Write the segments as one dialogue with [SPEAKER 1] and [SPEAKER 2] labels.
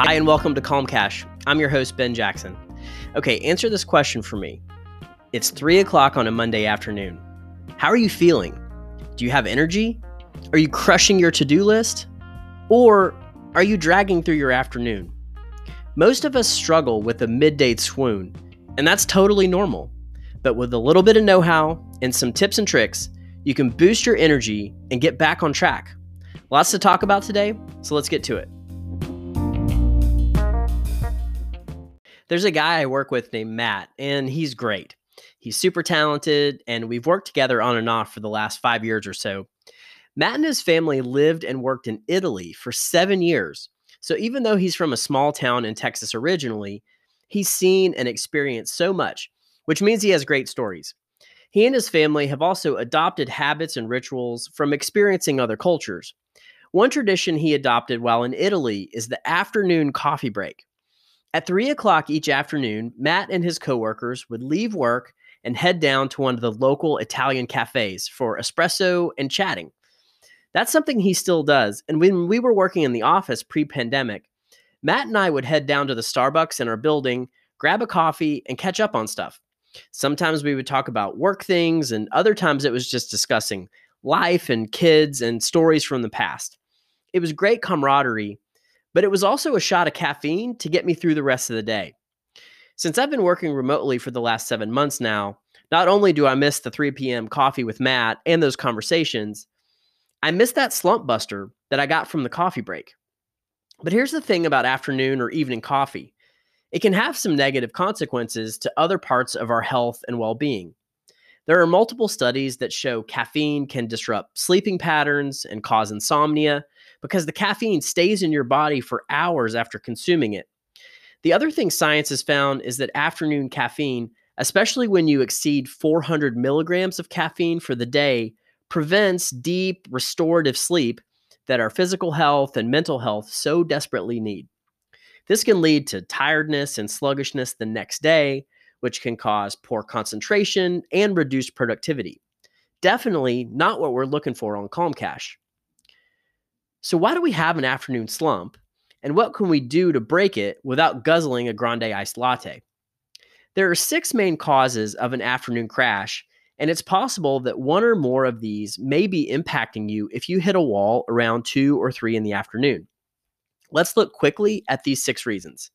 [SPEAKER 1] Hi, and welcome to Calm Cash. I'm your host, Ben Jackson. Okay, answer this question for me. It's 3 o'clock on a Monday afternoon. How are you feeling? Do you have energy? Are you crushing your to do list? Or are you dragging through your afternoon? Most of us struggle with a midday swoon, and that's totally normal. But with a little bit of know how and some tips and tricks, you can boost your energy and get back on track. Lots to talk about today, so let's get to it. There's a guy I work with named Matt, and he's great. He's super talented, and we've worked together on and off for the last five years or so. Matt and his family lived and worked in Italy for seven years. So even though he's from a small town in Texas originally, he's seen and experienced so much, which means he has great stories. He and his family have also adopted habits and rituals from experiencing other cultures. One tradition he adopted while in Italy is the afternoon coffee break. At three o'clock each afternoon, Matt and his coworkers would leave work and head down to one of the local Italian cafes for espresso and chatting. That's something he still does. And when we were working in the office pre pandemic, Matt and I would head down to the Starbucks in our building, grab a coffee, and catch up on stuff. Sometimes we would talk about work things, and other times it was just discussing life and kids and stories from the past. It was great camaraderie but it was also a shot of caffeine to get me through the rest of the day. Since I've been working remotely for the last seven months now, not only do I miss the 3 p.m. coffee with Matt and those conversations, I miss that slump buster that I got from the coffee break. But here's the thing about afternoon or evening coffee it can have some negative consequences to other parts of our health and well being. There are multiple studies that show caffeine can disrupt sleeping patterns and cause insomnia, because the caffeine stays in your body for hours after consuming it. The other thing science has found is that afternoon caffeine, especially when you exceed 400 milligrams of caffeine for the day, prevents deep, restorative sleep that our physical health and mental health so desperately need. This can lead to tiredness and sluggishness the next day, which can cause poor concentration and reduced productivity. Definitely not what we're looking for on Calm Cash. So, why do we have an afternoon slump? And what can we do to break it without guzzling a grande iced latte? There are six main causes of an afternoon crash, and it's possible that one or more of these may be impacting you if you hit a wall around 2 or 3 in the afternoon. Let's look quickly at these six reasons.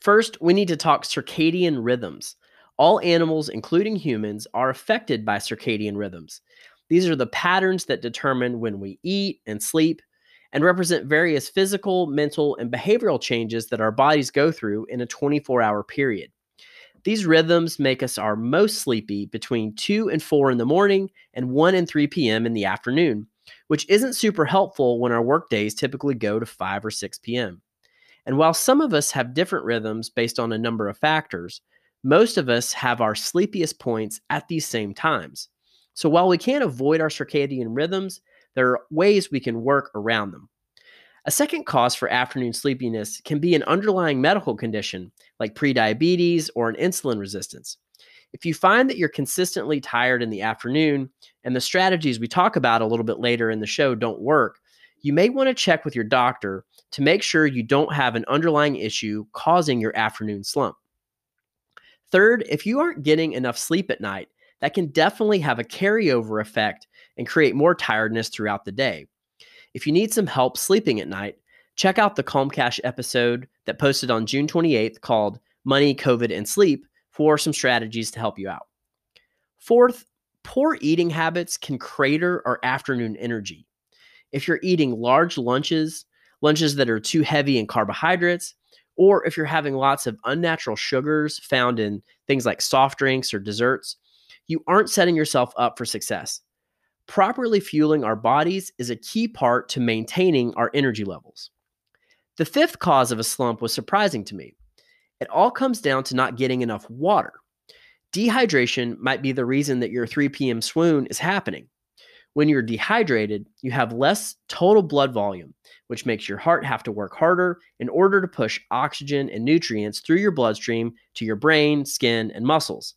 [SPEAKER 1] First, we need to talk circadian rhythms. All animals, including humans, are affected by circadian rhythms. These are the patterns that determine when we eat and sleep and represent various physical, mental, and behavioral changes that our bodies go through in a 24 hour period. These rhythms make us our most sleepy between 2 and 4 in the morning and 1 and 3 p.m. in the afternoon, which isn't super helpful when our work days typically go to 5 or 6 p.m. And while some of us have different rhythms based on a number of factors, most of us have our sleepiest points at these same times. So while we can't avoid our circadian rhythms, there are ways we can work around them. A second cause for afternoon sleepiness can be an underlying medical condition like prediabetes or an insulin resistance. If you find that you're consistently tired in the afternoon and the strategies we talk about a little bit later in the show don't work, you may want to check with your doctor to make sure you don't have an underlying issue causing your afternoon slump. Third, if you aren't getting enough sleep at night, that can definitely have a carryover effect and create more tiredness throughout the day. If you need some help sleeping at night, check out the Calm Cash episode that posted on June 28th called Money, COVID, and Sleep for some strategies to help you out. Fourth, poor eating habits can crater our afternoon energy. If you're eating large lunches, lunches that are too heavy in carbohydrates, or if you're having lots of unnatural sugars found in things like soft drinks or desserts, you aren't setting yourself up for success. Properly fueling our bodies is a key part to maintaining our energy levels. The fifth cause of a slump was surprising to me. It all comes down to not getting enough water. Dehydration might be the reason that your 3 p.m. swoon is happening. When you're dehydrated, you have less total blood volume, which makes your heart have to work harder in order to push oxygen and nutrients through your bloodstream to your brain, skin, and muscles.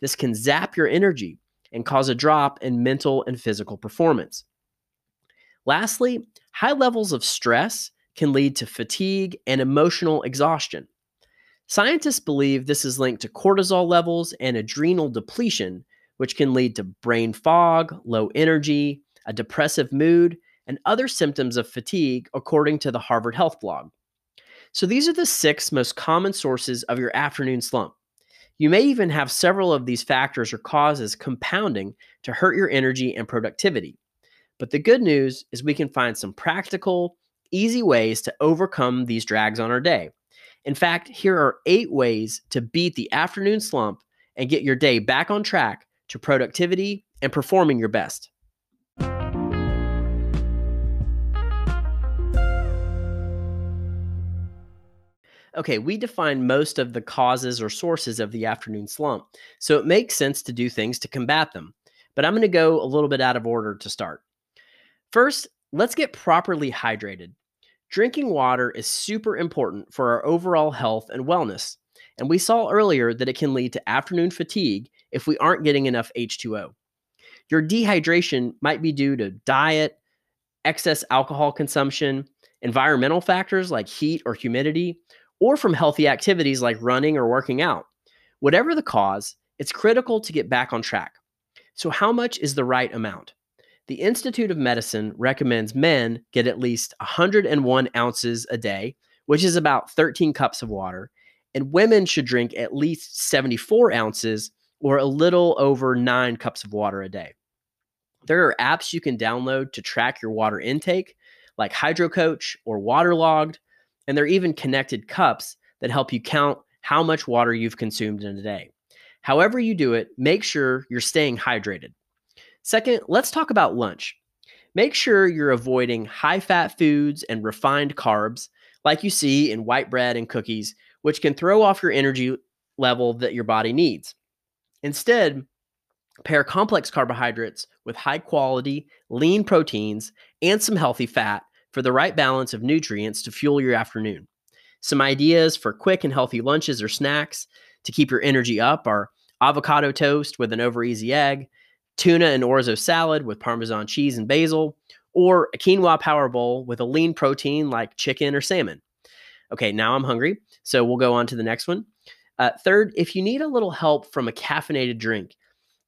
[SPEAKER 1] This can zap your energy and cause a drop in mental and physical performance. Lastly, high levels of stress can lead to fatigue and emotional exhaustion. Scientists believe this is linked to cortisol levels and adrenal depletion, which can lead to brain fog, low energy, a depressive mood, and other symptoms of fatigue, according to the Harvard Health blog. So, these are the six most common sources of your afternoon slump. You may even have several of these factors or causes compounding to hurt your energy and productivity. But the good news is we can find some practical, easy ways to overcome these drags on our day. In fact, here are eight ways to beat the afternoon slump and get your day back on track to productivity and performing your best. Okay, we define most of the causes or sources of the afternoon slump, so it makes sense to do things to combat them. But I'm going to go a little bit out of order to start. First, let's get properly hydrated. Drinking water is super important for our overall health and wellness, and we saw earlier that it can lead to afternoon fatigue if we aren't getting enough H2O. Your dehydration might be due to diet, excess alcohol consumption, environmental factors like heat or humidity, or from healthy activities like running or working out. Whatever the cause, it's critical to get back on track. So, how much is the right amount? The Institute of Medicine recommends men get at least 101 ounces a day, which is about 13 cups of water, and women should drink at least 74 ounces or a little over nine cups of water a day. There are apps you can download to track your water intake, like HydroCoach or Waterlogged, and there are even connected cups that help you count how much water you've consumed in a day. However, you do it, make sure you're staying hydrated. Second, let's talk about lunch. Make sure you're avoiding high fat foods and refined carbs, like you see in white bread and cookies, which can throw off your energy level that your body needs. Instead, pair complex carbohydrates with high quality, lean proteins and some healthy fat for the right balance of nutrients to fuel your afternoon. Some ideas for quick and healthy lunches or snacks to keep your energy up are avocado toast with an over easy egg, tuna and orzo salad with parmesan cheese and basil, or a quinoa power bowl with a lean protein like chicken or salmon. Okay, now I'm hungry, so we'll go on to the next one. Uh, third, if you need a little help from a caffeinated drink,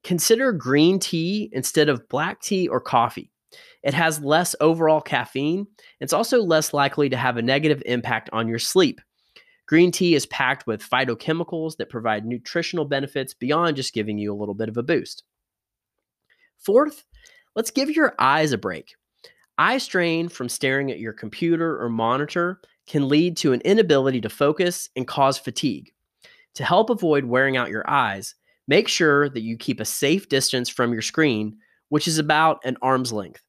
[SPEAKER 1] consider green tea instead of black tea or coffee. It has less overall caffeine. It's also less likely to have a negative impact on your sleep. Green tea is packed with phytochemicals that provide nutritional benefits beyond just giving you a little bit of a boost. Fourth, let's give your eyes a break. Eye strain from staring at your computer or monitor can lead to an inability to focus and cause fatigue. To help avoid wearing out your eyes, make sure that you keep a safe distance from your screen, which is about an arm's length.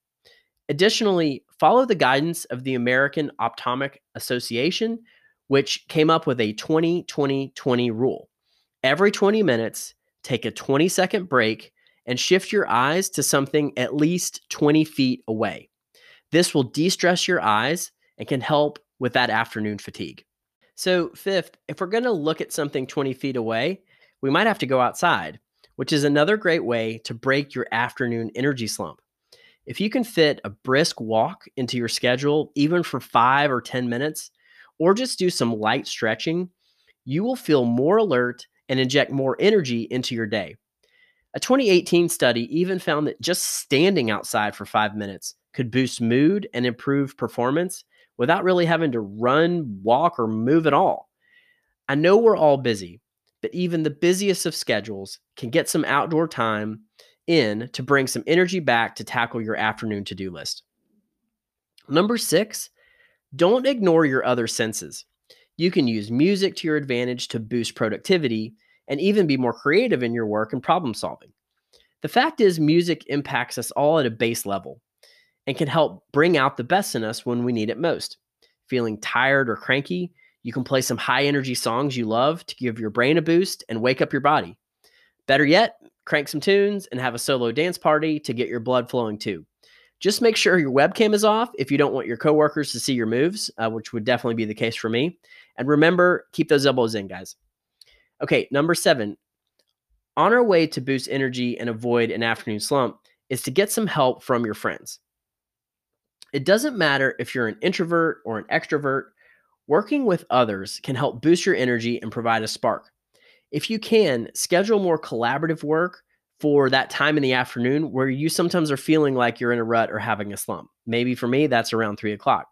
[SPEAKER 1] Additionally, follow the guidance of the American Optometric Association, which came up with a 20 20 20 rule. Every 20 minutes, take a 20 second break and shift your eyes to something at least 20 feet away. This will de stress your eyes and can help with that afternoon fatigue. So, fifth, if we're going to look at something 20 feet away, we might have to go outside, which is another great way to break your afternoon energy slump. If you can fit a brisk walk into your schedule, even for five or 10 minutes, or just do some light stretching, you will feel more alert and inject more energy into your day. A 2018 study even found that just standing outside for five minutes could boost mood and improve performance without really having to run, walk, or move at all. I know we're all busy, but even the busiest of schedules can get some outdoor time in to bring some energy back to tackle your afternoon to do list. Number six, don't ignore your other senses. You can use music to your advantage to boost productivity and even be more creative in your work and problem solving. The fact is, music impacts us all at a base level and can help bring out the best in us when we need it most. Feeling tired or cranky, you can play some high energy songs you love to give your brain a boost and wake up your body. Better yet, crank some tunes, and have a solo dance party to get your blood flowing too. Just make sure your webcam is off if you don't want your coworkers to see your moves, uh, which would definitely be the case for me. And remember, keep those elbows in, guys. Okay, number seven. On our way to boost energy and avoid an afternoon slump is to get some help from your friends. It doesn't matter if you're an introvert or an extrovert, working with others can help boost your energy and provide a spark. If you can, schedule more collaborative work for that time in the afternoon where you sometimes are feeling like you're in a rut or having a slump. Maybe for me, that's around three o'clock.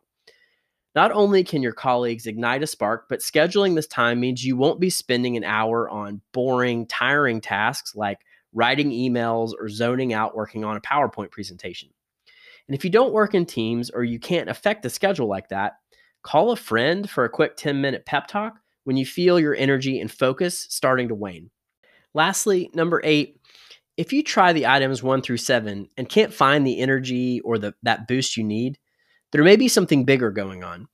[SPEAKER 1] Not only can your colleagues ignite a spark, but scheduling this time means you won't be spending an hour on boring, tiring tasks like writing emails or zoning out working on a PowerPoint presentation. And if you don't work in teams or you can't affect the schedule like that, call a friend for a quick 10 minute pep talk when you feel your energy and focus starting to wane. Lastly, number eight, if you try the items one through seven and can't find the energy or the, that boost you need, there may be something bigger going on.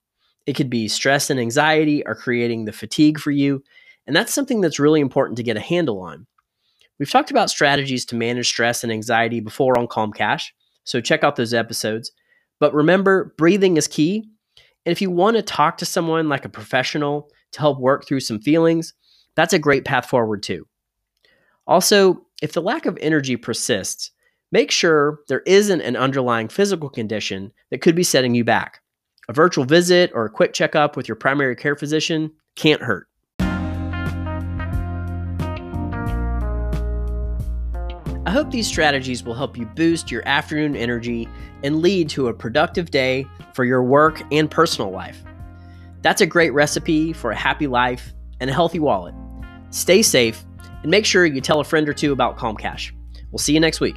[SPEAKER 1] It could be stress and anxiety are creating the fatigue for you, and that's something that's really important to get a handle on. We've talked about strategies to manage stress and anxiety before on Calm Cash, so check out those episodes. But remember, breathing is key. And if you want to talk to someone like a professional to help work through some feelings, that's a great path forward too. Also, if the lack of energy persists, make sure there isn't an underlying physical condition that could be setting you back. A virtual visit or a quick checkup with your primary care physician can't hurt. I hope these strategies will help you boost your afternoon energy and lead to a productive day for your work and personal life. That's a great recipe for a happy life and a healthy wallet. Stay safe and make sure you tell a friend or two about Calm Cash. We'll see you next week.